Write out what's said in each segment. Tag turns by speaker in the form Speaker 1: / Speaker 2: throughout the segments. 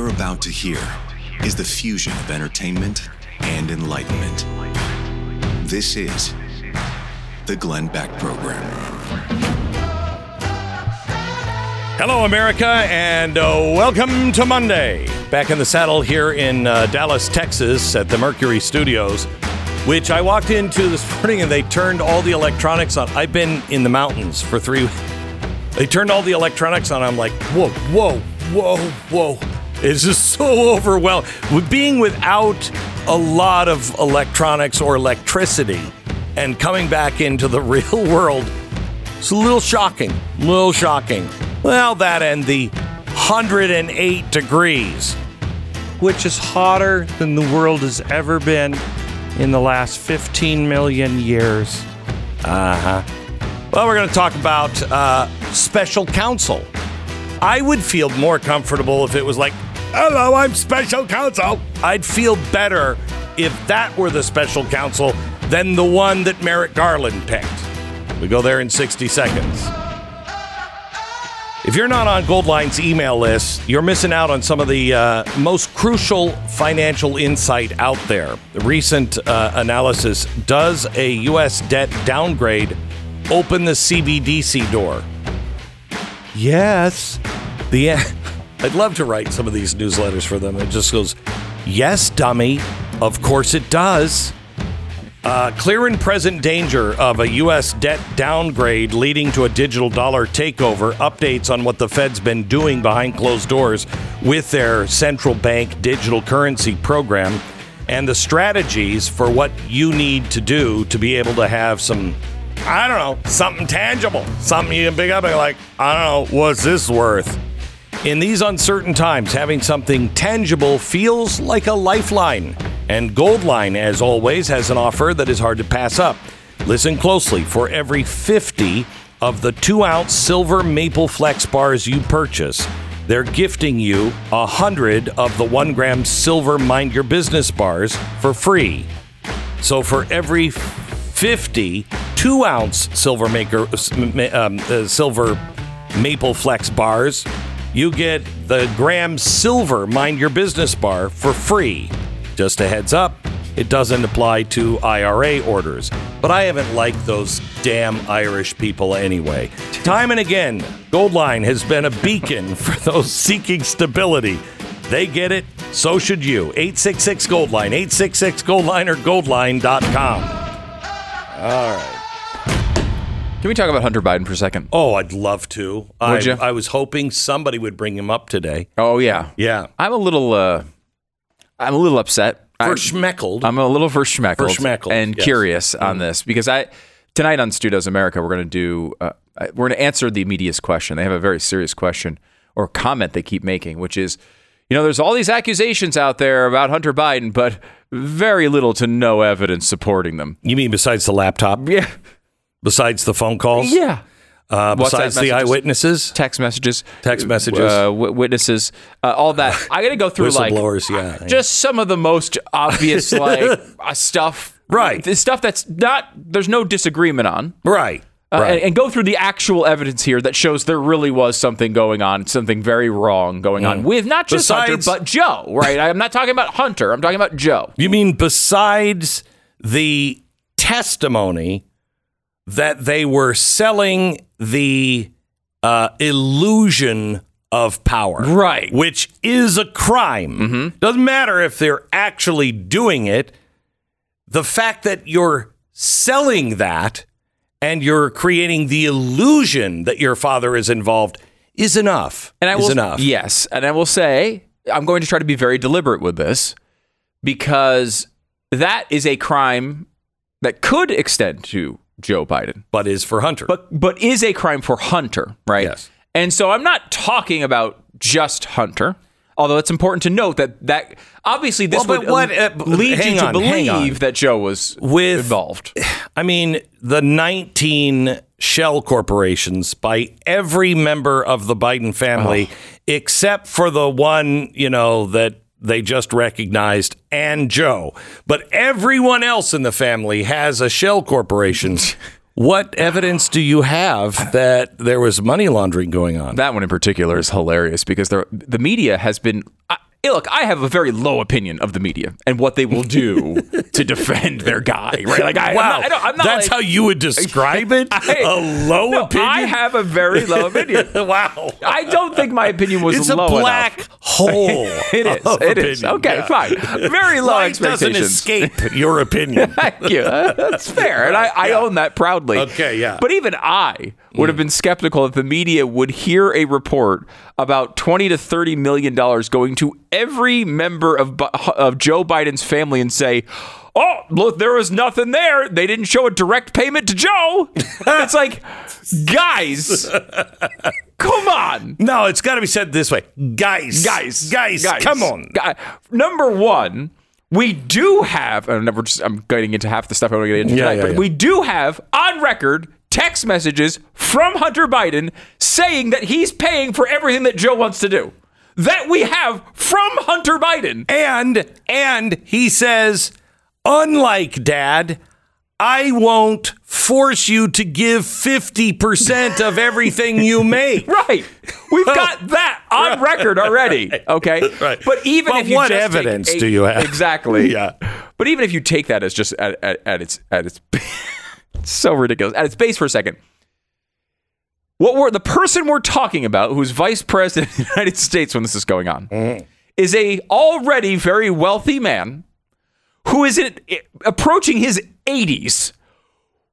Speaker 1: You're about to hear is the fusion of entertainment and enlightenment. This is the Glenn Beck Program.
Speaker 2: Hello, America, and uh, welcome to Monday. Back in the saddle here in uh, Dallas, Texas at the Mercury Studios, which I walked into this morning and they turned all the electronics on. I've been in the mountains for three They turned all the electronics on. I'm like, whoa, whoa, whoa, whoa. It's just so overwhelming. Being without a lot of electronics or electricity and coming back into the real world, it's a little shocking. A little shocking. Well, that and the 108 degrees, which is hotter than the world has ever been in the last 15 million years. Uh huh. Well, we're going to talk about uh, special counsel. I would feel more comfortable if it was like, hello, I'm special counsel. I'd feel better if that were the special counsel than the one that Merrick Garland picked. We go there in 60 seconds. If you're not on Goldline's email list, you're missing out on some of the uh, most crucial financial insight out there. The recent uh, analysis does a U.S. debt downgrade open the CBDC door? Yes. The I'd love to write some of these newsletters for them. It just goes, yes, dummy. Of course it does. Uh, clear and present danger of a U.S. debt downgrade leading to a digital dollar takeover. Updates on what the Fed's been doing behind closed doors with their central bank digital currency program and the strategies for what you need to do to be able to have some, I don't know, something tangible, something you can pick up and like, I don't know, what's this worth? In these uncertain times, having something tangible feels like a lifeline. And Goldline, as always, has an offer that is hard to pass up. Listen closely. For every 50 of the two ounce silver Maple Flex bars you purchase, they're gifting you 100 of the one gram silver Mind Your Business bars for free. So for every 50 two ounce silver maker, um, uh, silver Maple Flex bars, you get the Graham Silver Mind Your Business bar for free. Just a heads up, it doesn't apply to IRA orders. But I haven't liked those damn Irish people anyway. Time and again, Goldline has been a beacon for those seeking stability. They get it, so should you. 866 Goldline, 866 Goldline or goldline.com. All right.
Speaker 3: Can we talk about Hunter Biden for a second?
Speaker 2: Oh, I'd love to.
Speaker 3: Would
Speaker 2: I,
Speaker 3: you?
Speaker 2: I was hoping somebody would bring him up today.
Speaker 3: Oh yeah,
Speaker 2: Yeah.
Speaker 3: I'm a little, uh, I'm a little upset.
Speaker 2: For
Speaker 3: I'm,
Speaker 2: schmeckled.
Speaker 3: I'm a little for schmeckled,
Speaker 2: schmeckled,
Speaker 3: and
Speaker 2: yes.
Speaker 3: curious on this because I tonight on Stu Does America we're going to do uh, I- we're going to answer the media's question. They have a very serious question or comment they keep making, which is, you know, there's all these accusations out there about Hunter Biden, but very little to no evidence supporting them.
Speaker 2: you mean besides the laptop?
Speaker 3: Yeah,
Speaker 2: Besides the phone calls?
Speaker 3: yeah.
Speaker 2: Uh, besides the
Speaker 3: messages.
Speaker 2: eyewitnesses?
Speaker 3: Text messages,
Speaker 2: Text messages.
Speaker 3: uh, w- witnesses, uh, all that. I got to go through like
Speaker 2: Whistleblowers, yeah.
Speaker 3: just some of the most obvious like uh, stuff
Speaker 2: Right.
Speaker 3: the stuff that's not there's no disagreement on
Speaker 2: Right.
Speaker 3: uh,
Speaker 2: right.
Speaker 3: and, and go through the actual evidence here that shows there really was something going on something very wrong going on with not just
Speaker 2: Besides-
Speaker 3: hunter but joe right i'm not talking about hunter i'm talking about joe
Speaker 2: you mean besides the testimony that they were selling the uh, illusion of power?
Speaker 3: Right. Mm-hmm.
Speaker 2: Which is a crime. Doesn't matter if they're actually doing it. The fact that you're selling that and you're creating the illusion that your father is involved is enough.
Speaker 3: and i
Speaker 2: is
Speaker 3: will
Speaker 2: enough.
Speaker 3: yes and i will say i'm going to try to be very deliberate with this because that is a crime that could extend to joe biden
Speaker 2: But is for Hunter.
Speaker 3: but but is a crime for Hunter, right?
Speaker 2: Yes.
Speaker 3: And so I'm not talking about just Hunter, although it's important to note that that obviously this
Speaker 2: Well,
Speaker 3: would
Speaker 2: what- uh,
Speaker 3: lead you to
Speaker 2: on, hang on.
Speaker 3: believe that Joe was
Speaker 2: With-
Speaker 3: involved.
Speaker 2: I mean, the 19 shell corporations by every member of the Biden family,
Speaker 3: Oh.
Speaker 2: except for the one, you know, that they just recognized and Joe. But everyone else in the family has a shell corporation. What evidence do you have that there was money laundering going on?
Speaker 3: That one in particular is hilarious because the the media has been. I, look, I have a very low opinion of the media and what they will do to defend their guy. Right? Like, I,
Speaker 2: wow,
Speaker 3: I'm not, I'm not
Speaker 2: that's
Speaker 3: like-
Speaker 2: how you would describe it.
Speaker 3: I-
Speaker 2: a low
Speaker 3: No,
Speaker 2: opinion.
Speaker 3: I have a very low opinion.
Speaker 2: wow.
Speaker 3: I don't think my opinion was
Speaker 2: It's a black
Speaker 3: enough.
Speaker 2: hole.
Speaker 3: It is. It is.
Speaker 2: opinion.
Speaker 3: Okay,
Speaker 2: Yeah.
Speaker 3: fine. Very low
Speaker 2: Light doesn't escape your opinion.
Speaker 3: Thank you. Uh, That's fair. And I, I own that proudly.
Speaker 2: Okay, yeah.
Speaker 3: But even I would have been skeptical if the media would hear a report about 20 to 30 million dollars going to every member of, of Joe Biden's family and say, Oh, look, there was nothing there. They didn't show a direct payment to Joe. it's like, guys, come on.
Speaker 2: No, it's got to be said this way, guys,
Speaker 3: guys,
Speaker 2: guys, guys come on.
Speaker 3: Guy- number one, we do have. And we're just, I'm getting into half the stuff I want to get into
Speaker 2: Yeah,
Speaker 3: tonight,
Speaker 2: yeah,
Speaker 3: but
Speaker 2: yeah.
Speaker 3: we do have on record text messages from Hunter Biden saying that he's paying for everything that Joe wants to do. That we have from Hunter Biden.
Speaker 2: And and he says, unlike dad, I won't force you to give 50% of everything you make.
Speaker 3: Right. We've got that on record already. Okay.
Speaker 2: Right.
Speaker 3: But even
Speaker 2: But
Speaker 3: if you
Speaker 2: what evidence
Speaker 3: a-
Speaker 2: do you have?
Speaker 3: Exactly.
Speaker 2: Yeah.
Speaker 3: But even if you take that as just at, at, at its at it's so ridiculous at its base for a second. What we're the person we're talking about, who's vice president of the United States when this is going on,
Speaker 2: Mm-hmm.
Speaker 3: is a already very wealthy man who is in, approaching his 80s.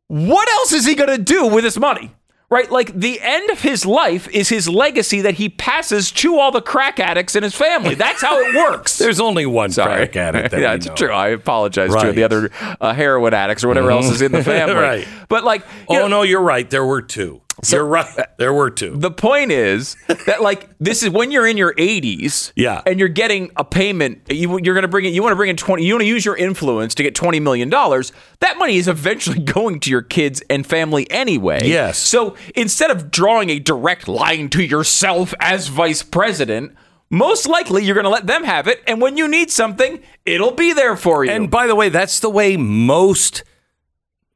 Speaker 3: What else is he going to do with his money? Right? Like the end of his life is his legacy that he passes to all the crack addicts in his family. That's how it works.
Speaker 2: There's only one
Speaker 3: Sorry.
Speaker 2: crack addict. that
Speaker 3: yeah,
Speaker 2: we
Speaker 3: it's
Speaker 2: know.
Speaker 3: true. I apologize to the other uh, heroin addicts or whatever else is in the family.
Speaker 2: Right.
Speaker 3: But like, you
Speaker 2: Oh,
Speaker 3: know,
Speaker 2: no, you're right. There were two. You're right. Uh, there were two.
Speaker 3: the point is that like this is when you're in your 80s,
Speaker 2: Yeah.
Speaker 3: and you're getting a payment. You, you're going to bring it. You want to bring in 20. You want to use your influence to get 20 million dollars. That money is eventually going to your kids and family anyway.
Speaker 2: Yes.
Speaker 3: So instead of drawing a direct line to yourself as vice president. Most likely, you're going to let them have it, and when you need something, it'll be there for you.
Speaker 2: And by the way, that's the way most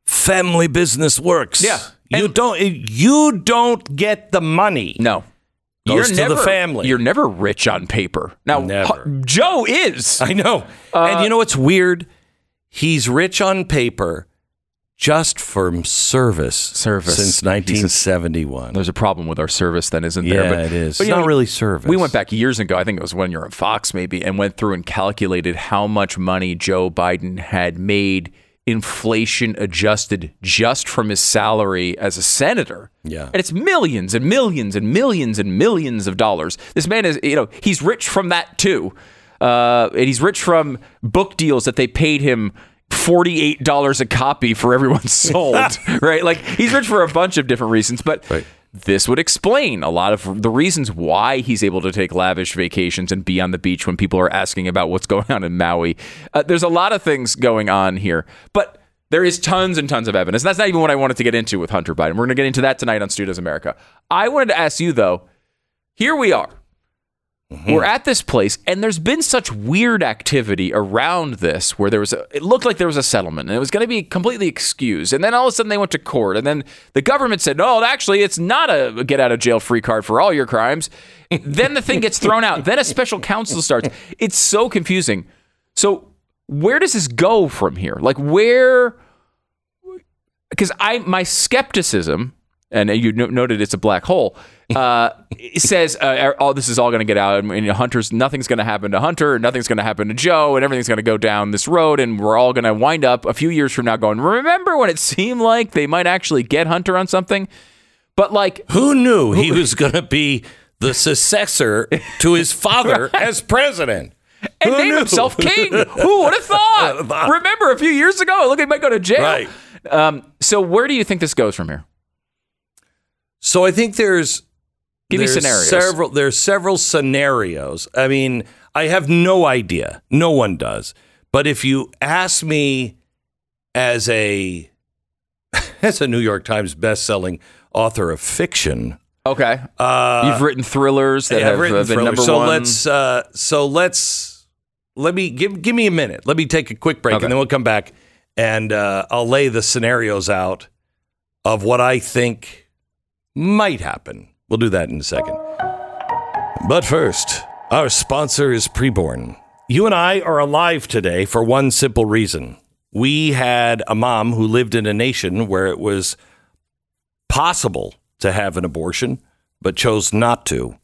Speaker 2: family business works.
Speaker 3: Yeah.
Speaker 2: You don't eh, you don't get the money.
Speaker 3: No.
Speaker 2: Goes to the family.
Speaker 3: You're never rich on paper. Now,
Speaker 2: Never.
Speaker 3: Joe is.
Speaker 2: I know. and you uh, know what's weird? He's rich on paper just from service.
Speaker 3: Service.
Speaker 2: Since 1971.
Speaker 3: There's a problem with our service, then, isn't there?
Speaker 2: Yeah, it is.
Speaker 3: But,
Speaker 2: It's
Speaker 3: you
Speaker 2: not
Speaker 3: know,
Speaker 2: really service.
Speaker 3: We went back years ago. I think it was when you were on Fox, maybe, and went through and calculated how much money Joe Biden had made inflation adjusted just from his salary as a senator.
Speaker 2: Yeah.
Speaker 3: And it's millions and millions and millions and millions of dollars. This man is, you know, he's rich from that too. Uh, and he's rich from book deals that they paid him $48 a copy for everyone sold, right? Like he's rich for a bunch of different reasons, but
Speaker 2: Right.
Speaker 3: This would explain a lot of the reasons why he's able to take lavish vacations and be on the beach when people are asking about what's going on in Maui. Uh, there's a lot of things going on here, but there is tons and tons of evidence. That's not even what I wanted to get into with Hunter Biden. We're going to get into that tonight on Stu Does America. I wanted to ask you though. Here we are. Mm-hmm. We're at this place, and there's been such weird activity around this where there was a, it looked like there was a settlement and it was going to be completely excused. And then all of a sudden they went to court, and then the government said, no, actually, it's not a get out of jail free card for all your crimes. then the thing gets thrown out. Then a special counsel starts. It's so confusing. So, where does this go from here? Like, where because I my skepticism, and you no- noted it's a black hole, uh, it says uh, oh this is all going to get out, and Hunter's nothing's going to happen to Hunter, and nothing's going to happen to Joe, and everything's going to go down this road, and we're all going to wind up a few years from now going, remember when it seemed like they might actually get Hunter on something, but like
Speaker 2: Who knew he was going to be the successor to his father as president?
Speaker 3: and
Speaker 2: Who
Speaker 3: name
Speaker 2: knew?
Speaker 3: himself king. Who would have thought? Remember a few years ago, look, he might go to jail.
Speaker 2: Right.
Speaker 3: Um, so where do you think this goes from here?
Speaker 2: So I think there's
Speaker 3: Give me
Speaker 2: there's
Speaker 3: scenarios.
Speaker 2: Several there's several scenarios. I mean, I have no idea. No one does. But if you ask me as a as a New York Times best-selling author of fiction,
Speaker 3: Okay.
Speaker 2: uh,
Speaker 3: You've written thrillers that
Speaker 2: I've written
Speaker 3: uh, been
Speaker 2: thrillers.
Speaker 3: number
Speaker 2: so
Speaker 3: one.
Speaker 2: let's uh, so let's let me give give me a minute. Let me take a quick break,
Speaker 3: Okay.
Speaker 2: and then we'll come back and uh, I'll lay the scenarios out of what I think might happen. We'll do that in a second. But first, our sponsor is Preborn. You and I are alive today for one simple reason. We had a mom who lived in a nation where it was possible to have an abortion, but chose not to.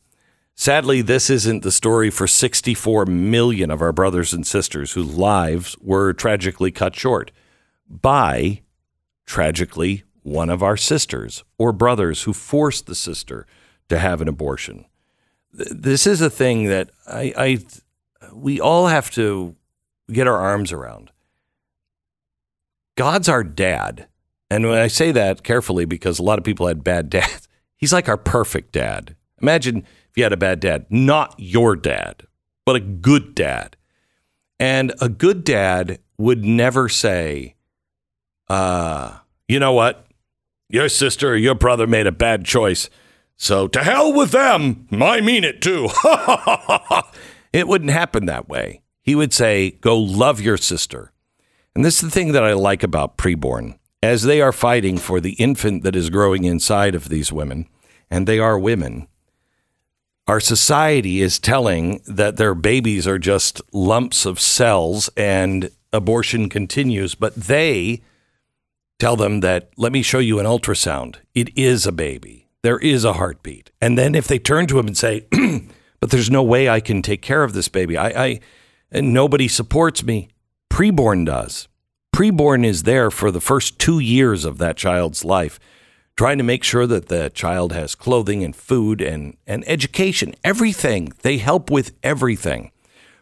Speaker 2: Sadly, this isn't the story for 64 million of our brothers and sisters whose lives were tragically cut short by, tragically, one of our sisters or brothers who forced the sister to have an abortion. This is a thing that I, I we all have to get our arms around. God's our dad. And when I say that carefully, because a lot of people had bad dads, he's like our perfect dad. Imagine if you had a bad dad, not your dad, but a good dad. And a good dad would never say, uh, you know what? Your sister or your brother made a bad choice. So to hell with them. I mean it too. it wouldn't happen that way. He would say, go love your sister. And this is the thing that I like about preborn. As they are fighting for the infant that is growing inside of these women, and they are women, our society is telling that their babies are just lumps of cells and abortion continues, but they tell them that, let me show you an ultrasound. It is a baby. There is a heartbeat. And then if they turn to him and say, but there's no way I can take care of this baby, I, I and nobody supports me, preborn does. Preborn is there for the first two years of that child's life, trying to make sure that the child has clothing and food and, and education, everything. They help with everything.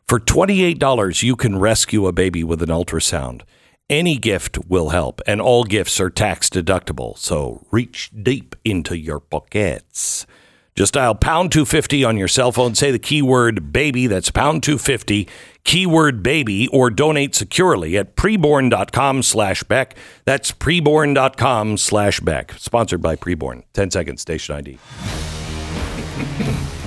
Speaker 2: For $28, you can rescue a baby with an ultrasound. Any gift will help, and all gifts are tax deductible. So reach deep into your pockets. Just dial pound 250 on your cell phone, say the keyword baby, that's pound 250, keyword baby, or donate securely at preborn.com slash Beck. That's preborn.com slash Beck. Sponsored by Preborn. 10 seconds, station ID.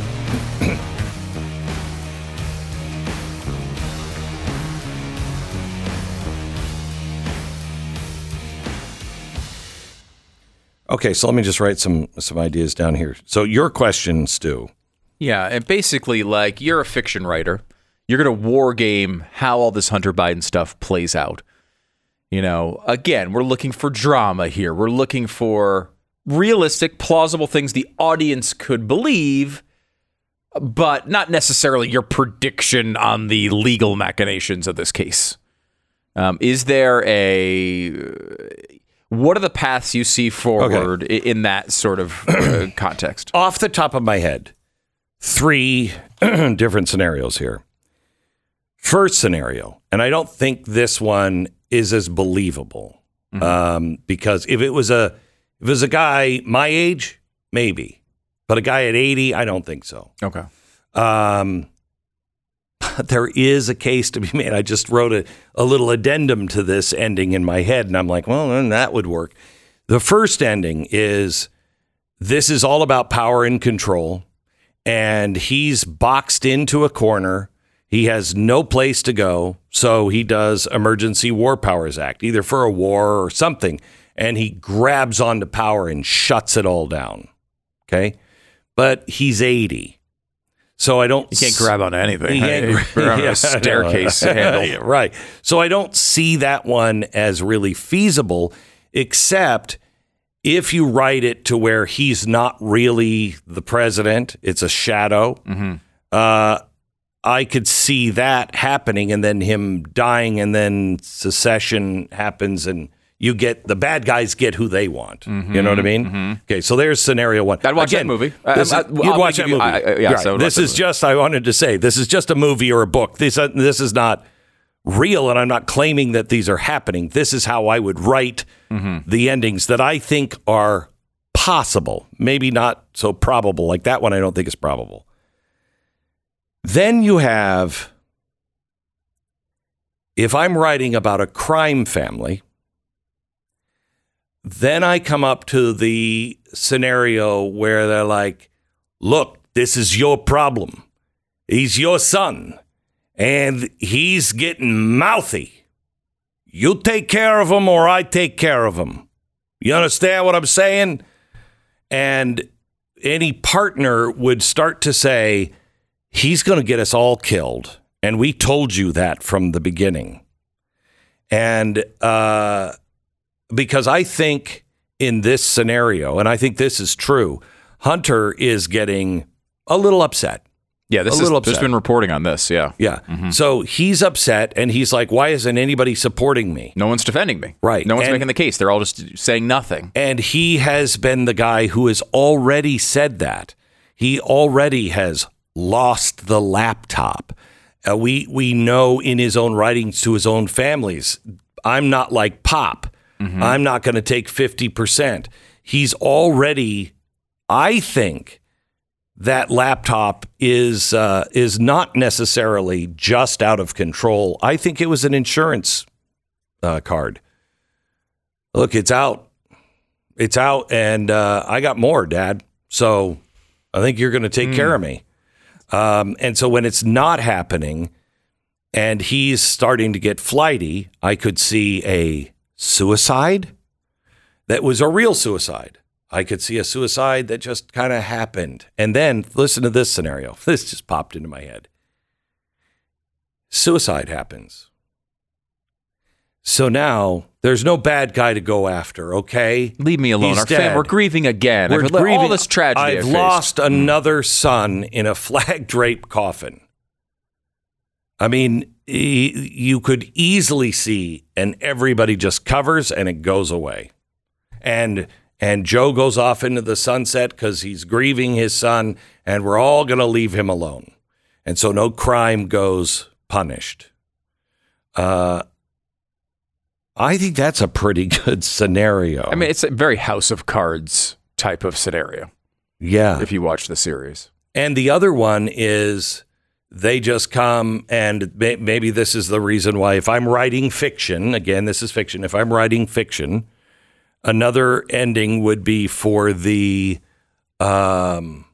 Speaker 2: Okay, so let me just write some some ideas down here. So your question, Stu.
Speaker 3: Yeah, and basically, like you're a fiction writer, you're gonna war game how all this Hunter Biden stuff plays out. You know, again, we're looking for drama here. We're looking for realistic, plausible things the audience could believe, but not necessarily your prediction on the legal machinations of this case. Um, is there a what are the paths you see forward okay. in that sort of uh, context?
Speaker 2: Off the top of my head, three different scenarios here. First scenario, and I don't think this one is as believable mm-hmm. um, because if it was a if it was a guy my age, maybe, but a guy at eighty, I don't think so.
Speaker 3: Okay.
Speaker 2: Um, there is a case to be made. I just wrote a, a little addendum to this ending in my head, and I'm like, well, then that would work. The first ending is this is all about power and control, and he's boxed into a corner. He has no place to go, so he does Emergency War Powers Act, either for a war or something, and he grabs onto power and shuts it all down. Okay, but he's 80 so I don't.
Speaker 3: You can't grab on anything. You can't grab yeah, a staircase handle.
Speaker 2: right. So I don't see that one as really feasible, except if you write it to where he's not really the president, it's a shadow. Mm-hmm. Uh, I could see that happening, and then him dying, and then secession happens, and you get the bad guys get who they want. Mm-hmm, you know what I mean? Mm-hmm. Okay, so there's scenario one.
Speaker 3: I'd watch Again, that movie. This
Speaker 2: I, you'd watch that movie. I, yeah, right. so this is just. I wanted to say this is just a movie or a book. This uh, this is not real, and I'm not claiming that these are happening. This is how I would write mm-hmm. the endings that I think are possible. Maybe not so probable. Like that one, I don't think is probable. Then you have. If I'm writing about a crime family, then I come up to the scenario where they're like, look, this is your problem. He's your son, and he's getting mouthy. You take care of him, or I take care of him. You understand what I'm saying? And any partner would start to say, he's going to get us all killed. And we told you that from the beginning. And uh, because I think in this scenario, and I think this is true, Hunter is getting a little upset.
Speaker 3: Yeah, this
Speaker 2: A
Speaker 3: is, there's been reporting on this. Yeah.
Speaker 2: Yeah. So he's upset and he's like, why isn't anybody supporting me?
Speaker 3: No one's defending me.
Speaker 2: Right.
Speaker 3: No one's
Speaker 2: And-
Speaker 3: making the case. They're all just saying nothing.
Speaker 2: And he has been the guy who has already said that. He already has lost the laptop. Uh, we we know in his own writings to his own families, I'm not like Pop. I'm not going to take 50%. He's already I think that laptop is uh, is not necessarily just out of control. I think it was an insurance uh, card. Look, it's out. It's out, and uh, I got more, Dad. So I think you're going to take care of me. Um, and so when it's not happening, and he's starting to get flighty, I could see a suicide that was a real suicide. I could see a suicide that just kind of happened. And then listen to this scenario. This just popped into my head. Suicide happens. So now there's no bad guy to go after, okay?
Speaker 3: Leave me alone.
Speaker 2: He's
Speaker 3: Our fam- we're grieving again.
Speaker 2: We're
Speaker 3: I've let all
Speaker 2: grieving-
Speaker 3: this tragedy.
Speaker 2: I've lost another son in a flag draped coffin. I mean, you could easily see, and everybody just covers and it goes away. And and Joe goes off into the sunset because he's grieving his son, and we're all going to leave him alone. And so no crime goes punished. Uh, I think that's a pretty good scenario.
Speaker 3: I mean, it's a very House of Cards type of scenario
Speaker 2: yeah.
Speaker 3: if you watch the series.
Speaker 2: And the other one is they just come and may, maybe this is the reason why if I'm writing fiction, again, this is fiction, if I'm writing fiction, another ending would be for the um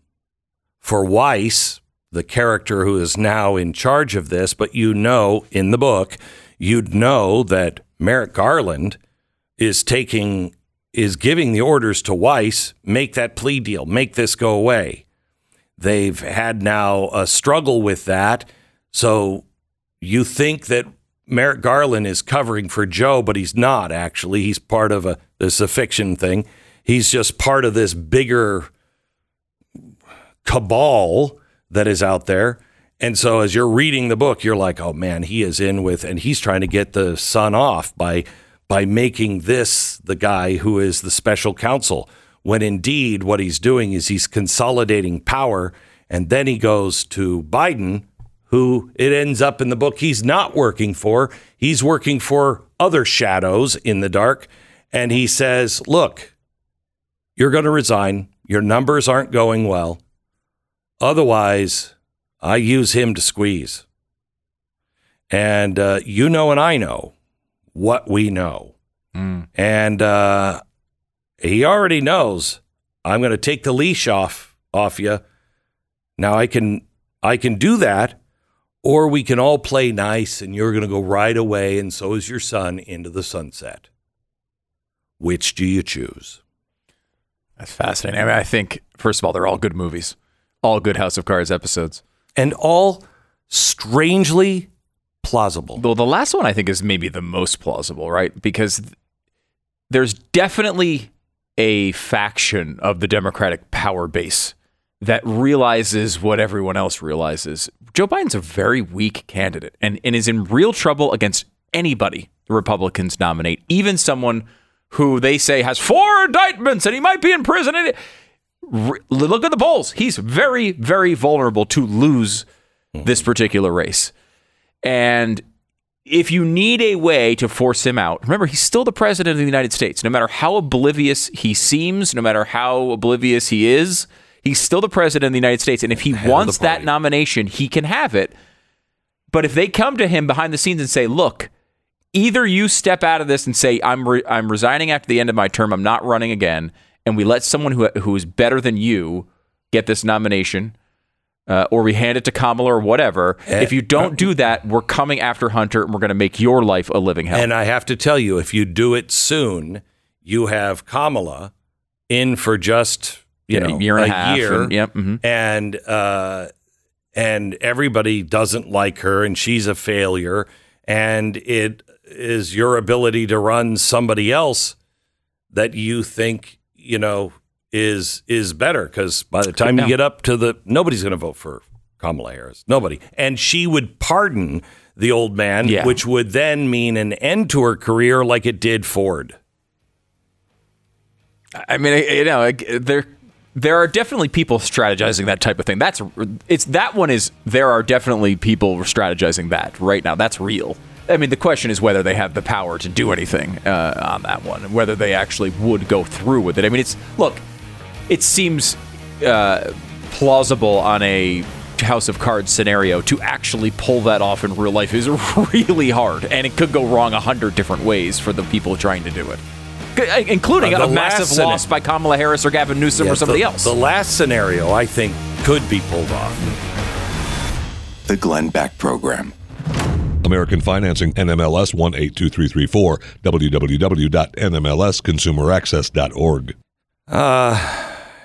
Speaker 2: for Weiss, the character who is now in charge of this, but you know in the book, you'd know that Merrick Garland is taking is giving the orders to Weiss, make that plea deal, make this go away. They've had now a struggle with that. So you think that Merrick Garland is covering for Joe, but he's not actually. He's part of a this a fiction thing. He's just part of this bigger cabal that is out there. And so as you're reading the book, you're like, oh man, he is in with and he's trying to get the son off by by making this the guy who is the special counsel. When indeed what he's doing is he's consolidating power. And then he goes to Biden, who it ends up in the book he's not working for. He's working for other shadows in the dark. And he says, Look, you're going to resign. Your numbers aren't going well. Otherwise, I use him to squeeze. And uh, you know, and I know what we know. And uh, he already knows I'm going to take the leash off off you. Now I can I can do that, or we can all play nice, and you're going to go right away, and so is your son into the sunset. Which do you choose?
Speaker 3: That's fascinating. I mean, I think first of all, they're all good movies, all good House of Cards episodes.
Speaker 2: And all strangely plausible.
Speaker 3: Well, the last one I think is maybe the most plausible, right? Because there's definitely a faction of the Democratic power base that realizes what everyone else realizes. Joe Biden's a very weak candidate and, and is in real trouble against anybody the Republicans nominate, even someone who they say has four indictments and he might be in prison. Look at the polls. He's very, very vulnerable to lose hmm. this particular race. And if you need a way to force him out, remember, he's still the president of the United States. No matter how oblivious he seems, no matter how oblivious he is, he's still the president of the United States. And if he wants that nomination, he can have it. But if they come to him behind the scenes and say, look, either you step out of this and say, I'm, re- I'm resigning after the end of my term, I'm not running again, and we let someone who, who is better than you get this nomination, uh, or we hand it to Kamala or whatever. if you don't do that, we're coming after Hunter and we're going to make your life a living hell.
Speaker 2: And I have to tell you, if you do it soon, you have Kamala in for just you
Speaker 3: Yeah,
Speaker 2: know
Speaker 3: a year and a, half.
Speaker 2: year,
Speaker 3: and- yep. mhm.
Speaker 2: and uh, and everybody doesn't like her, and she's a failure, and it is your ability to run somebody else that you think you know is is better because by the time you get up to the nobody's going to vote for Kamala Harris, nobody, and she would pardon the old man,
Speaker 3: Yeah.
Speaker 2: which would then mean an end to her career like it did Ford.
Speaker 3: I mean, you know, there there are definitely people strategizing that type of thing. That's it's that one is there are definitely people strategizing that right now. That's real. I mean, the question is whether they have the power to do anything uh, on that one, and whether they actually would go through with it. I mean, it's look, it seems uh, plausible on a House of Cards scenario to actually pull that off in real life is really hard, and it could go wrong a hundred different ways for the people trying to do it, C- including
Speaker 2: Uh,
Speaker 3: a massive
Speaker 2: last
Speaker 3: loss by Kamala Harris or Gavin Newsom
Speaker 2: Yeah,
Speaker 3: or somebody
Speaker 2: the-
Speaker 3: else.
Speaker 2: The last scenario, I think, could be pulled off.
Speaker 1: The Glenn Beck Program.
Speaker 4: American Financing, NMLS 182334, www.nmlsconsumeraccess.org.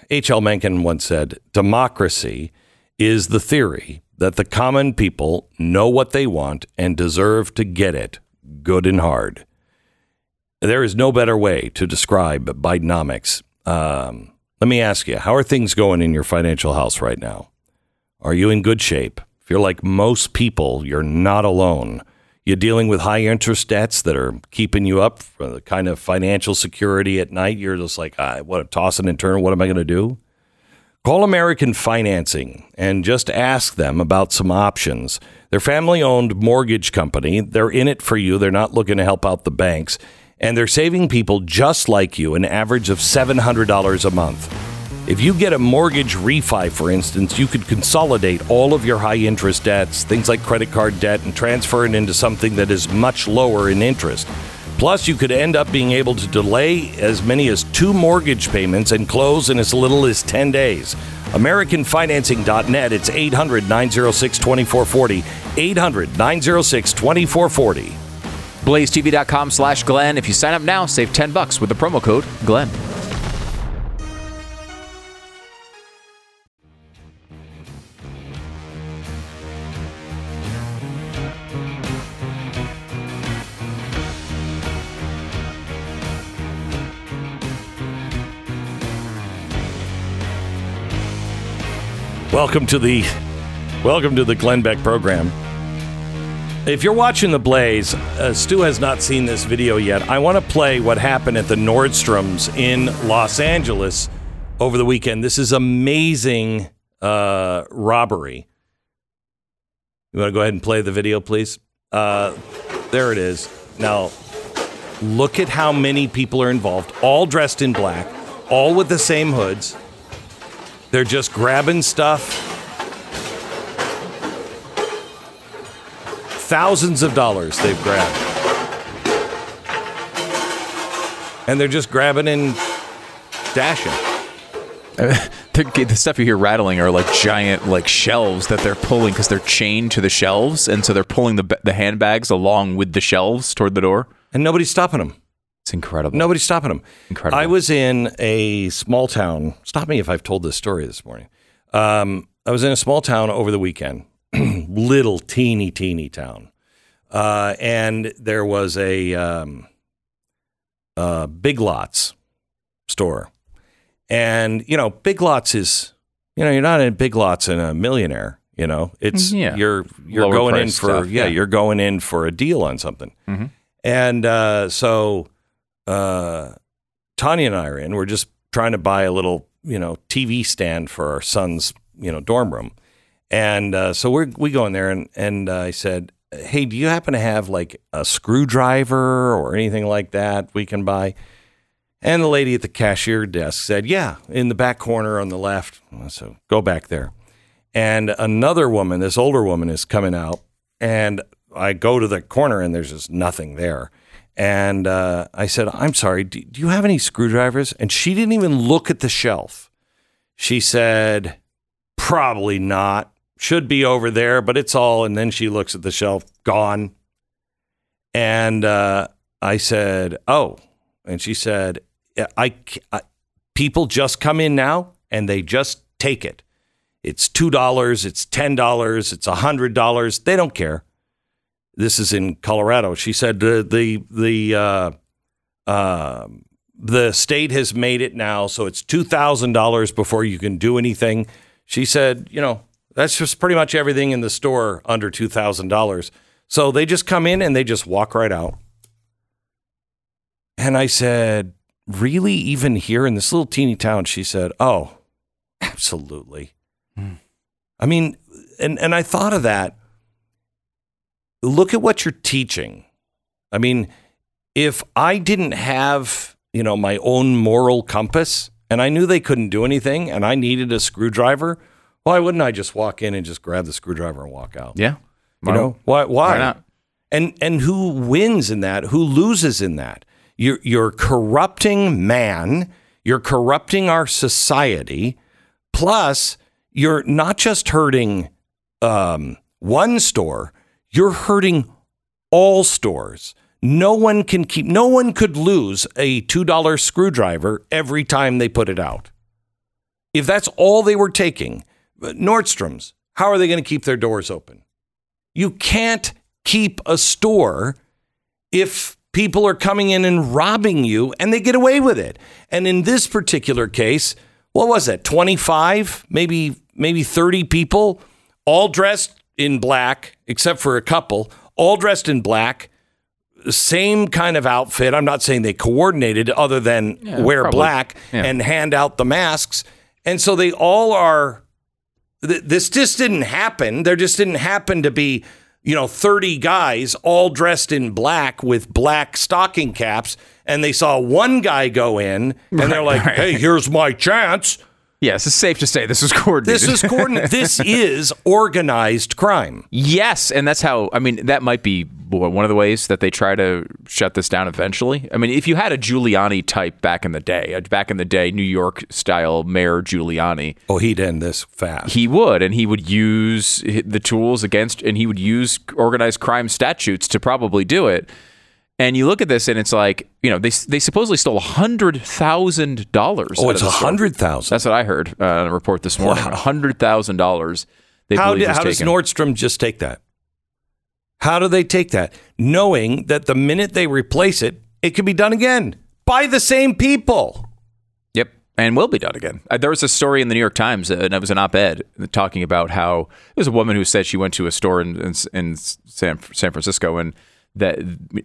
Speaker 2: H.L. Mencken once said, Democracy is the theory that the common people know what they want and deserve to get it good and hard. There is no better way to describe Bidenomics. Um, let me ask you, how are things going in your financial house right now? Are you in good shape? If you're like most people, you're not alone. You're dealing with high interest debts that are keeping you up for the kind of financial security at night. You're just like, ah, what, tossing and turning. What am I going to do? Call American Financing and just ask them about some options. They're family owned mortgage company. They're in it for you. They're not looking to help out the banks. And they're saving people just like you an average of $700 a month. If you get a mortgage refi, for instance, you could consolidate all of your high interest debts, things like credit card debt, and transfer it into something that is much lower in interest. Plus, you could end up being able to delay as many as two mortgage payments and close in as little as 10 days. AmericanFinancing.net. It's 800 906 2440. 800 906 2440.
Speaker 3: BlazeTV.com slash Glenn. If you sign up now, save 10 bucks with the promo code Glenn.
Speaker 2: Welcome to the welcome to the Glenn Beck program. If you're watching the Blaze, uh, Stu has not seen this video yet. I want to play what happened at the Nordstroms in Los Angeles over the weekend. This is amazing uh, robbery. You want to go ahead and play the video, please? Uh, there it is. Now, look at how many people are involved, all dressed in black, all with the same hoods. They're just grabbing stuff. Thousands of dollars they've grabbed. And they're just grabbing and dashing.
Speaker 3: The, the stuff you hear rattling are like giant like shelves that they're pulling because they're chained to the shelves, and so they're pulling the the handbags along with the shelves toward the door.
Speaker 2: And nobody's stopping them.
Speaker 3: It's incredible.
Speaker 2: Nobody's stopping them.
Speaker 3: Incredible.
Speaker 2: I was in a small town. Stop me if I've told this story this morning. Um, I was in a small town over the weekend, little teeny teeny town, uh, and there was a um, uh, Big Lots store, and you know, Big Lots is you know you're not in Big Lots and a millionaire. You know, it's
Speaker 3: Yeah.
Speaker 2: you're you're
Speaker 3: Lower
Speaker 2: going in for
Speaker 3: stuff,
Speaker 2: yeah,
Speaker 3: yeah.
Speaker 2: you're going in for a deal on something. And uh, so uh, Tania and I are in. We're just trying to buy a little, you know, TV stand for our son's, you know, dorm room. And uh, so we we go in there, and and uh, I said, "Hey, do you happen to have like a screwdriver or anything like that we can buy?" And the lady at the cashier desk said, "Yeah, in the back corner on the left." So go back there. And another woman, this older woman, is coming out, and I go to the corner, and there's just nothing there. And uh, I said, "I'm sorry, do, do you have any screwdrivers?" And she didn't even look at the shelf. She said, "Probably not. Should be over there, but it's all." And then she looks at the shelf, gone. And uh, I said, "Oh," and she said, I, I people just come in now and they just take it. It's two dollars, it's ten dollars, it's a hundred dollars. They don't care. This is in Colorado. She said the the the uh, uh, the state has made it now, so it's two thousand dollars before you can do anything. She said, you know, that's just pretty much everything in the store under two thousand dollars. So they just come in and they just walk right out. And I said, really, even here in this little teeny town? She said, oh, absolutely. I mean, and and I thought of that. Look at what you're teaching. I mean, if I didn't have, you know, my own moral compass and I knew they couldn't do anything and I needed a screwdriver, why wouldn't I just walk in and just grab the screwdriver and walk out?
Speaker 3: Yeah.
Speaker 2: You know, why why?
Speaker 3: why not?
Speaker 2: And and who wins in that? Who loses in that? You're you're corrupting man, you're corrupting our society, plus you're not just hurting um, one store, you're hurting all stores. No one can keep no one could lose a $2 screwdriver every time they put it out. If that's all they were taking, Nordstrom's, how are they going to keep their doors open? You can't keep a store if people are coming in and robbing you and they get away with it. And in this particular case, what was it? 25, maybe maybe 30 people all dressed in black except for a couple, all dressed in black, same kind of outfit. I'm not saying they coordinated other than wear
Speaker 3: probably.
Speaker 2: black
Speaker 3: Yeah.
Speaker 2: and hand out the masks. And so they all are th- this just didn't happen. There just didn't happen to be, you know, 30 guys all dressed in black with black stocking caps. And they saw one guy go in and they're like, hey, here's my chance.
Speaker 3: Yes, it's safe to say this is coordinated.
Speaker 2: This is coordinated. this is organized crime.
Speaker 3: Yes, and that's how. I mean, that might be one of the ways that they try to shut this down eventually. I mean, if you had a Giuliani type back in the day, back in the day, New York style Mayor Giuliani,
Speaker 2: Oh, he'd end this fast.
Speaker 3: he would, and he would use the tools against, and he would use organized crime statutes to probably do it. And you look at this, and it's like, you know, they they supposedly stole hundred thousand dollars.
Speaker 2: oh, it's a hundred thousand.
Speaker 3: That's what I heard uh, on a report this morning. A hundred thousand dollars.
Speaker 2: How, did, how does. Nordstrom just take that? How do they take that? Knowing that the minute they replace it, it can be done again by the same people.
Speaker 3: Yep, and will be done again. Uh, there was a story in the New York Times, uh, and it was an op-ed talking about how it was a woman who said she went to a store in in, in San, San Francisco, and that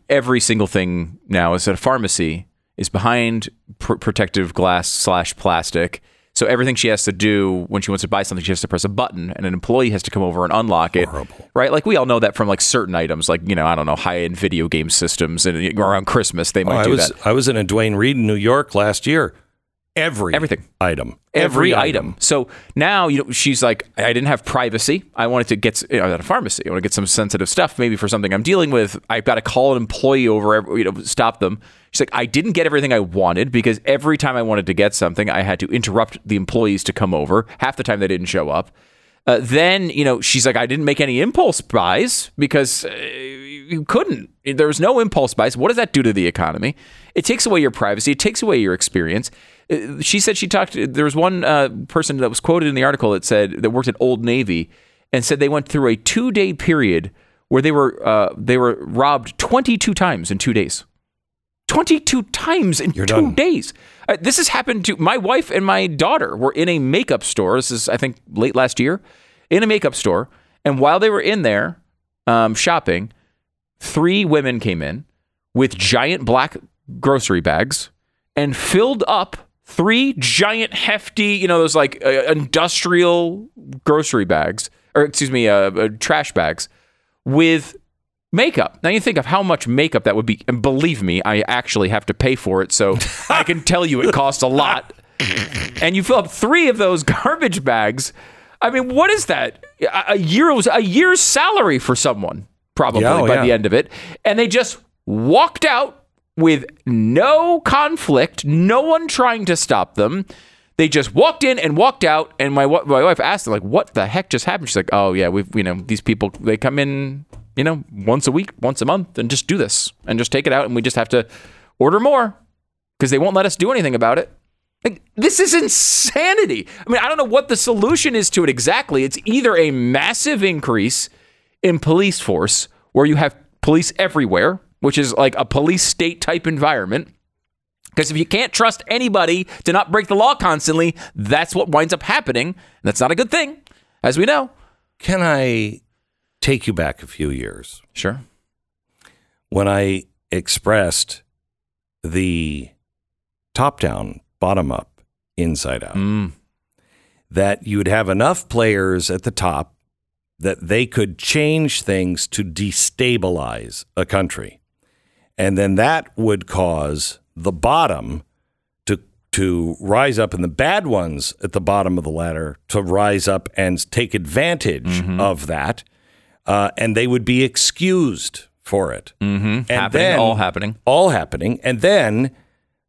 Speaker 3: every single thing now is at a pharmacy is behind pr- protective glass slash plastic. So everything she has to do when she wants to buy something, she has to press a button, and an employee has to come over and unlock it. Right? Like we all know that from like certain items, like you know, I don't know, high end video game systems, and around Christmas they oh, might
Speaker 2: I
Speaker 3: do
Speaker 2: was
Speaker 3: that.
Speaker 2: I was in a Duane Reade in New York last year. Every
Speaker 3: Everything.
Speaker 2: item,
Speaker 3: every item. So now you know she's like, I didn't have privacy. I wanted to get you know, at a pharmacy. I want to get some sensitive stuff, maybe for something I'm dealing with. I've got to call an employee over, every- you know, stop them. She's like, I didn't get everything I wanted because every time I wanted to get something, I had to interrupt the employees to come over. Half the time they didn't show up. Uh, then you know she's like, I didn't make any impulse buys because uh, you couldn't. There was no impulse buys. What does that do to the economy? It takes away your privacy. It takes away your experience. Uh, She said she talked. There was one uh, person that was quoted in the article that said that worked at Old Navy and said they went through a two day period where they were uh, they were robbed twenty two times in two days. 22 times in two
Speaker 2: done.
Speaker 3: days. Uh, this has happened to my wife and my daughter were in a makeup store. This is, I think, late last year, in a makeup store. And while they were in there um, shopping, three women came in with giant black grocery bags and filled up three giant, hefty, you know, those like uh, industrial grocery bags, or excuse me, uh, uh, trash bags with makeup. Now you think of how much makeup that would be, and believe me, I actually have to pay for it, so I can tell you it costs a lot. And you fill up three of those garbage bags. I mean, what is that? A a year was a year's salary for someone, probably
Speaker 2: Yeah, oh,
Speaker 3: by
Speaker 2: yeah.
Speaker 3: the end of it. And they just walked out with no conflict, no one trying to stop them. They just walked in and walked out, and my my wife asked, like, "What the heck just happened?" She's like, "Oh yeah, we've you know these people they come in you know once a week, once a month, and just do this and just take it out, and we just have to order more." because they won't let us do anything about it. Like, this is insanity. I mean, I don't know what the solution is to it exactly. It's either a massive increase in police force where you have police everywhere, which is like a police state type environment. Because if you can't trust anybody to not break the law constantly, that's what winds up happening. That's not a good thing, as we know.
Speaker 2: Can I take you back a few years
Speaker 3: Sure.
Speaker 2: when I expressed the top down, bottom up, inside out?
Speaker 3: Mm.
Speaker 2: that you'd have enough players at the top that they could change things to destabilize a country. And then that would cause the bottom to to rise up and the bad ones at the bottom of the ladder to rise up and take advantage of that. Uh, and they would be excused for it.
Speaker 3: Mm-hmm.
Speaker 2: And
Speaker 3: happening,
Speaker 2: then-
Speaker 3: all happening.
Speaker 2: all happening. And then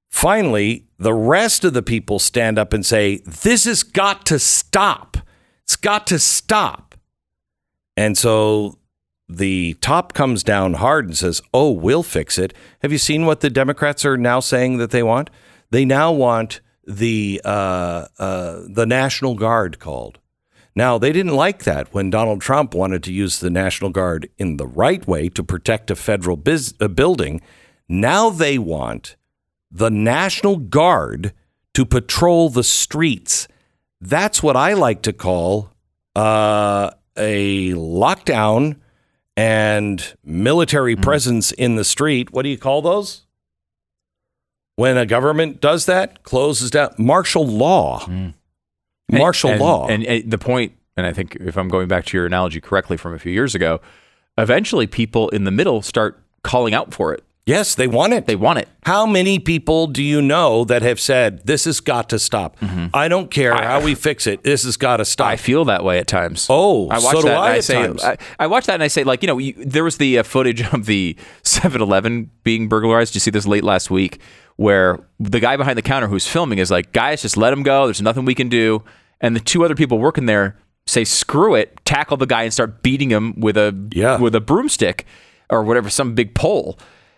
Speaker 2: finally, the rest of the people stand up and say, This has got to stop. It's got to stop. And so the top comes down hard and says, Oh, we'll fix it. Have you seen what the Democrats are now saying that they want? They now want the uh, uh, the National Guard called. Now, they didn't like that when Donald Trump wanted to use the National Guard in the right way to protect a federal biz- a building. Now they want the National Guard to patrol the streets. That's what I like to call uh, a lockdown and military mm-hmm. presence in the street. What do you call those? When a government does that, closes down martial law. Mm. Martial
Speaker 3: and,
Speaker 2: law.
Speaker 3: And, and the point, and I think if I'm going back to your analogy correctly from a few years ago, eventually people in the middle start calling out for it.
Speaker 2: Yes, they want it.
Speaker 3: They want it.
Speaker 2: How many people do you know that have said this has got to stop? I don't care how we fix it. This has got to stop.
Speaker 3: I feel that way at times.
Speaker 2: Oh,
Speaker 3: I watch
Speaker 2: so do
Speaker 3: that
Speaker 2: I
Speaker 3: I
Speaker 2: at
Speaker 3: say,
Speaker 2: times.
Speaker 3: I, I watch that and I say, like, you know, you, there was the uh, footage of the 7-Eleven being burglarized. Did you see this late last week, where the guy behind the counter who's filming is like, guys, just let him go. There's nothing we can do. And the two other people working there say, screw it, tackle the guy and start beating him with a
Speaker 2: Yeah.
Speaker 3: with a broomstick or whatever, some big pole.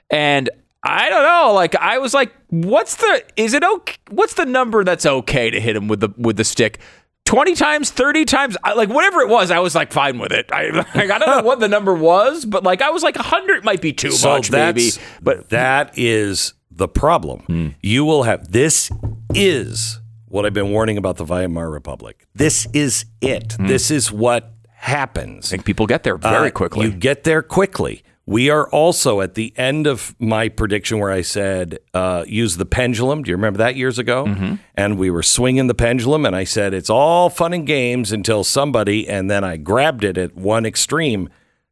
Speaker 3: And I don't know. Like I was like, what's the is it okay? What's the number that's okay to hit him with the with the stick? Twenty times, thirty times, I, like whatever it was, I was like fine with it. I like, I don't know what the number was, but like I was like hundred might be too much, maybe. But
Speaker 2: that is the problem. You will have this is what I've been warning about the Weimar Republic. This is it. This is what happens.
Speaker 3: I think people get there very
Speaker 2: Uh,
Speaker 3: quickly.
Speaker 2: You get there quickly. We are also at the end of my prediction where I said uh, use the pendulum. Do you remember that years ago?
Speaker 3: Mm-hmm.
Speaker 2: And we were swinging the pendulum, and I said it's all fun and games until somebody, and then I grabbed it at one extreme,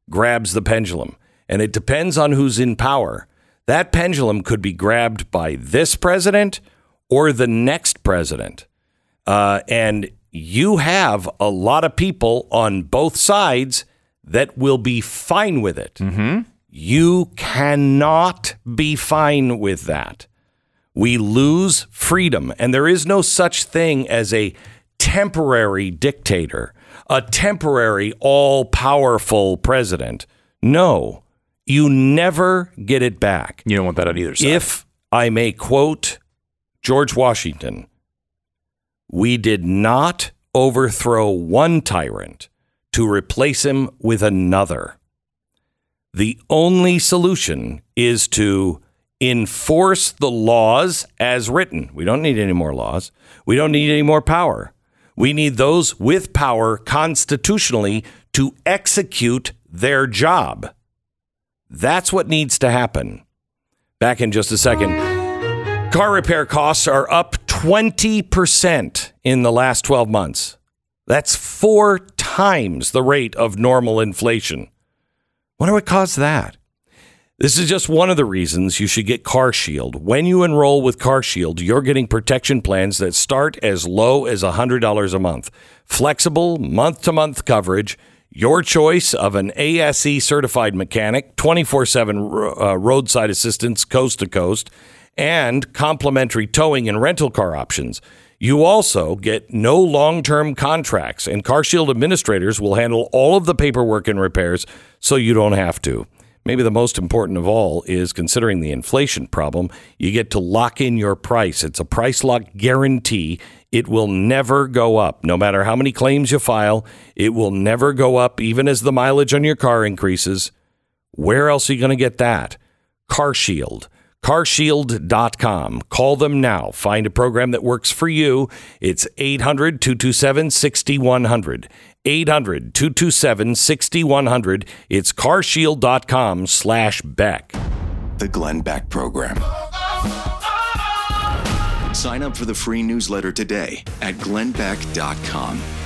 Speaker 2: grabs the pendulum, and it depends on who's in power. That pendulum could be grabbed by this president or the next president. Uh, and you have a lot of people on both sides that will be fine with it. You cannot be fine with that. We lose freedom, and there is no such thing as a temporary dictator, a temporary all powerful president. No, you never get it back.
Speaker 3: you don't want that on either side.
Speaker 2: If I may quote George Washington, we did not overthrow one tyrant to replace him with another. The only solution is to enforce the laws as written. We don't need any more laws. We don't need any more power. We need those with power constitutionally to execute their job. That's what needs to happen. Back in just a second. Car repair costs are up 20% in the last 12 months. That's four times the rate of normal inflation. Wonder what caused that? This is just one of the reasons you should get CarShield. When you enroll with CarShield, you're getting protection plans that start as low as $100 a month. Flexible, month to month coverage, your choice of an ASE certified mechanic, 24 7 uh, roadside assistance coast to coast, and complimentary towing and rental car options. You also get no long term contracts, and CarShield administrators will handle all of the paperwork and repairs so you don't have to. maybe the most important of all is considering the inflation problem, you get to lock in your price. It's a price lock guarantee. It will never go up. No matter how many claims you file, it will never go up, even as the mileage on your car increases. Where else are you going to get that? CarShield. carshield.com. Call them now. Find a program that works for you. It's 800 227 6100. 800 227 6100. It's carshield.com slash Beck.
Speaker 1: The Glenn Beck Program. Sign up for the free newsletter today at glennbeck.com.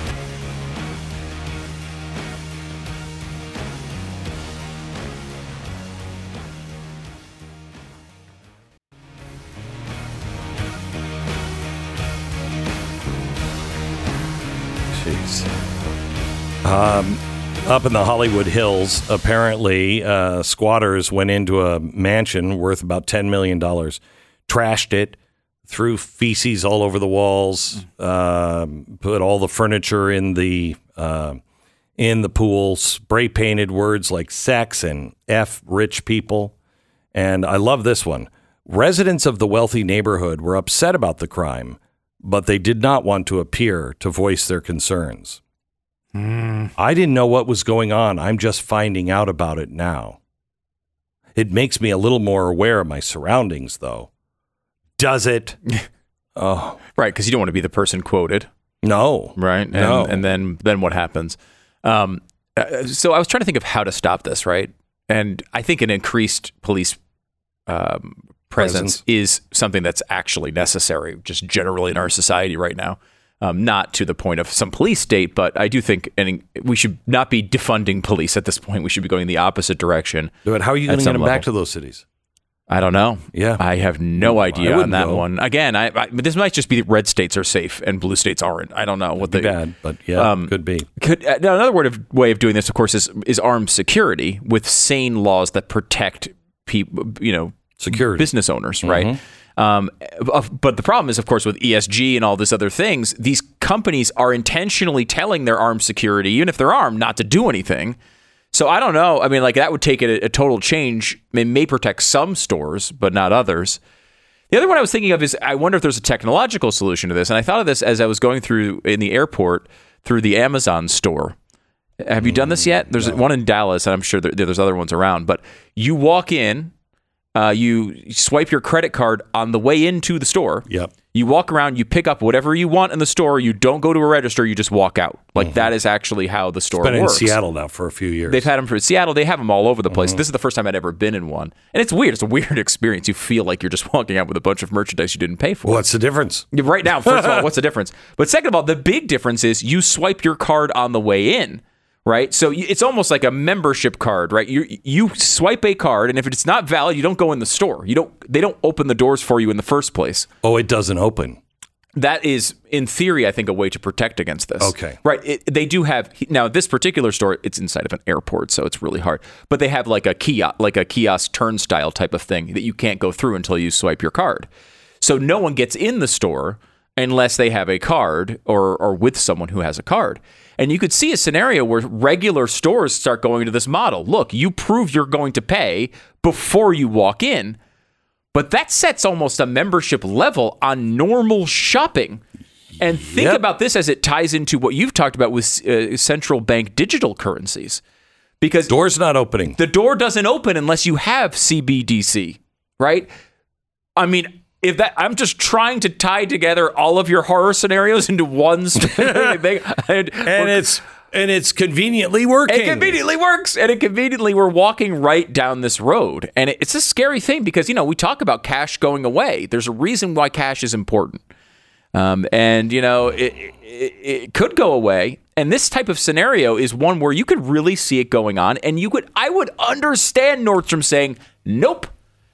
Speaker 2: Um, up in the Hollywood Hills, apparently, uh, squatters went into a mansion worth about $10 million, trashed it, threw feces all over the walls, uh, put all the furniture in the uh, in the pool, spray painted words like sex and F rich people. And I love this one. Residents of the wealthy neighborhood were upset about the crime, but they did not want to appear to voice their concerns. I didn't know what was going on. I'm just finding out about it now. It makes me a little more aware of my surroundings, though. Does it? oh,
Speaker 3: Right, because you don't want to be the person quoted,
Speaker 2: no.
Speaker 3: right? And,
Speaker 2: No.
Speaker 3: and then then what happens? Um, uh, so I was trying to think of how to stop this, right? And I think an increased police um, presence,
Speaker 2: Presence.
Speaker 3: is something that's actually necessary, just generally in our society right now. Um, not to the point of some police state, but I do think and we should not be defunding police at this point. We should be going the opposite direction.
Speaker 2: But how are you going to get them back to those cities?
Speaker 3: I don't know.
Speaker 2: Yeah.
Speaker 3: I have no idea on that one. Again, I, I but this might just be that red states are safe and blue states aren't. I don't know what
Speaker 2: Be
Speaker 3: the
Speaker 2: bad, but yeah,
Speaker 3: Um,
Speaker 2: could be.
Speaker 3: could uh, now another word of way of doing this, of course, is is armed security with sane laws that protect people. You know,
Speaker 2: Security.
Speaker 3: business owners, right? Um, but the problem is, of course, with ESG and all these other things, these companies are intentionally telling their armed security, even if they're armed, not to do anything. So I don't know. I mean, like that would take a, a total change. It may protect some stores, but not others. The other one I was thinking of is I wonder if there's a technological solution to this. And I thought of this as I was going through in the airport through the Amazon store. Have you done this yet? There's one in Dallas, and I'm sure there, there's other ones around. But you walk in, uh, you swipe your credit card on the way into the store.
Speaker 2: Yep.
Speaker 3: You walk around, you pick up whatever you want in the store. You don't go to a register. You just walk out. Like that is actually how the store
Speaker 2: Been in. Seattle now for a few years.
Speaker 3: They've had them for Seattle. They have them all over the place. This is the first time I'd ever been in one, and it's weird. It's a weird experience. You feel like you're just walking out with a bunch of merchandise you didn't pay for.
Speaker 2: What's the difference?
Speaker 3: Right now, first of all, what's the difference? But second of all, the big difference is you swipe your card on the way in, right? So it's almost like a membership card, right? You you swipe a card, and if it's not valid, you don't go in the store. You don't. They don't open the doors for you in the first place.
Speaker 2: Oh, it doesn't open.
Speaker 3: That is, in theory, I think, a way to protect against this.
Speaker 2: Okay.
Speaker 3: Right. It, they do have now this particular store. It's inside of an airport, so it's really hard. But they have like a kiosk, like a kiosk turnstile type of thing that you can't go through until you swipe your card. So no one gets in the store unless they have a card or or with someone who has a card. And you could see a scenario where regular stores start going to this model. Look, you prove you're going to pay before you walk in. But that sets almost a membership level on normal shopping. And think
Speaker 2: Yep.
Speaker 3: about this as it ties into what you've talked about with uh, central bank digital currencies. Because the
Speaker 2: Door's not opening.
Speaker 3: the door doesn't open unless you have CBDC, right? I mean, if that I'm just trying to tie together all of your horror scenarios into one thing. And,
Speaker 2: and it's and it's conveniently working.
Speaker 3: it conveniently works, and it conveniently we're walking right down this road, and it- it's a scary thing because you know we talk about cash going away. There's a reason why cash is important, um, and you know it, it, it could go away. And this type of scenario is one where you could really see it going on, and you could I would understand Nordstrom saying, "Nope,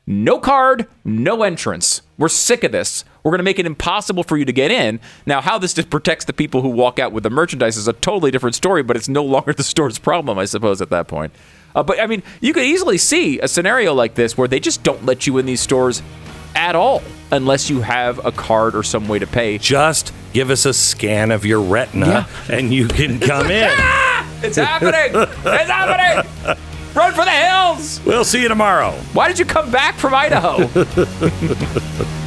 Speaker 3: no card, no entrance. We're sick of this. We're going to make it impossible for you to get in. Now, how this just protects the people who walk out with the merchandise is a totally different story, but it's no longer the store's problem, I suppose, at that point. Uh, but I mean, you could easily see a scenario like this where they just don't let you in these stores at all unless you have a card or some way to pay.
Speaker 2: Just give us a scan of your retina, and you can come in.
Speaker 3: It's happening! it's happening! Run for the hills!
Speaker 2: We'll see you tomorrow.
Speaker 3: Why did you come back from Idaho?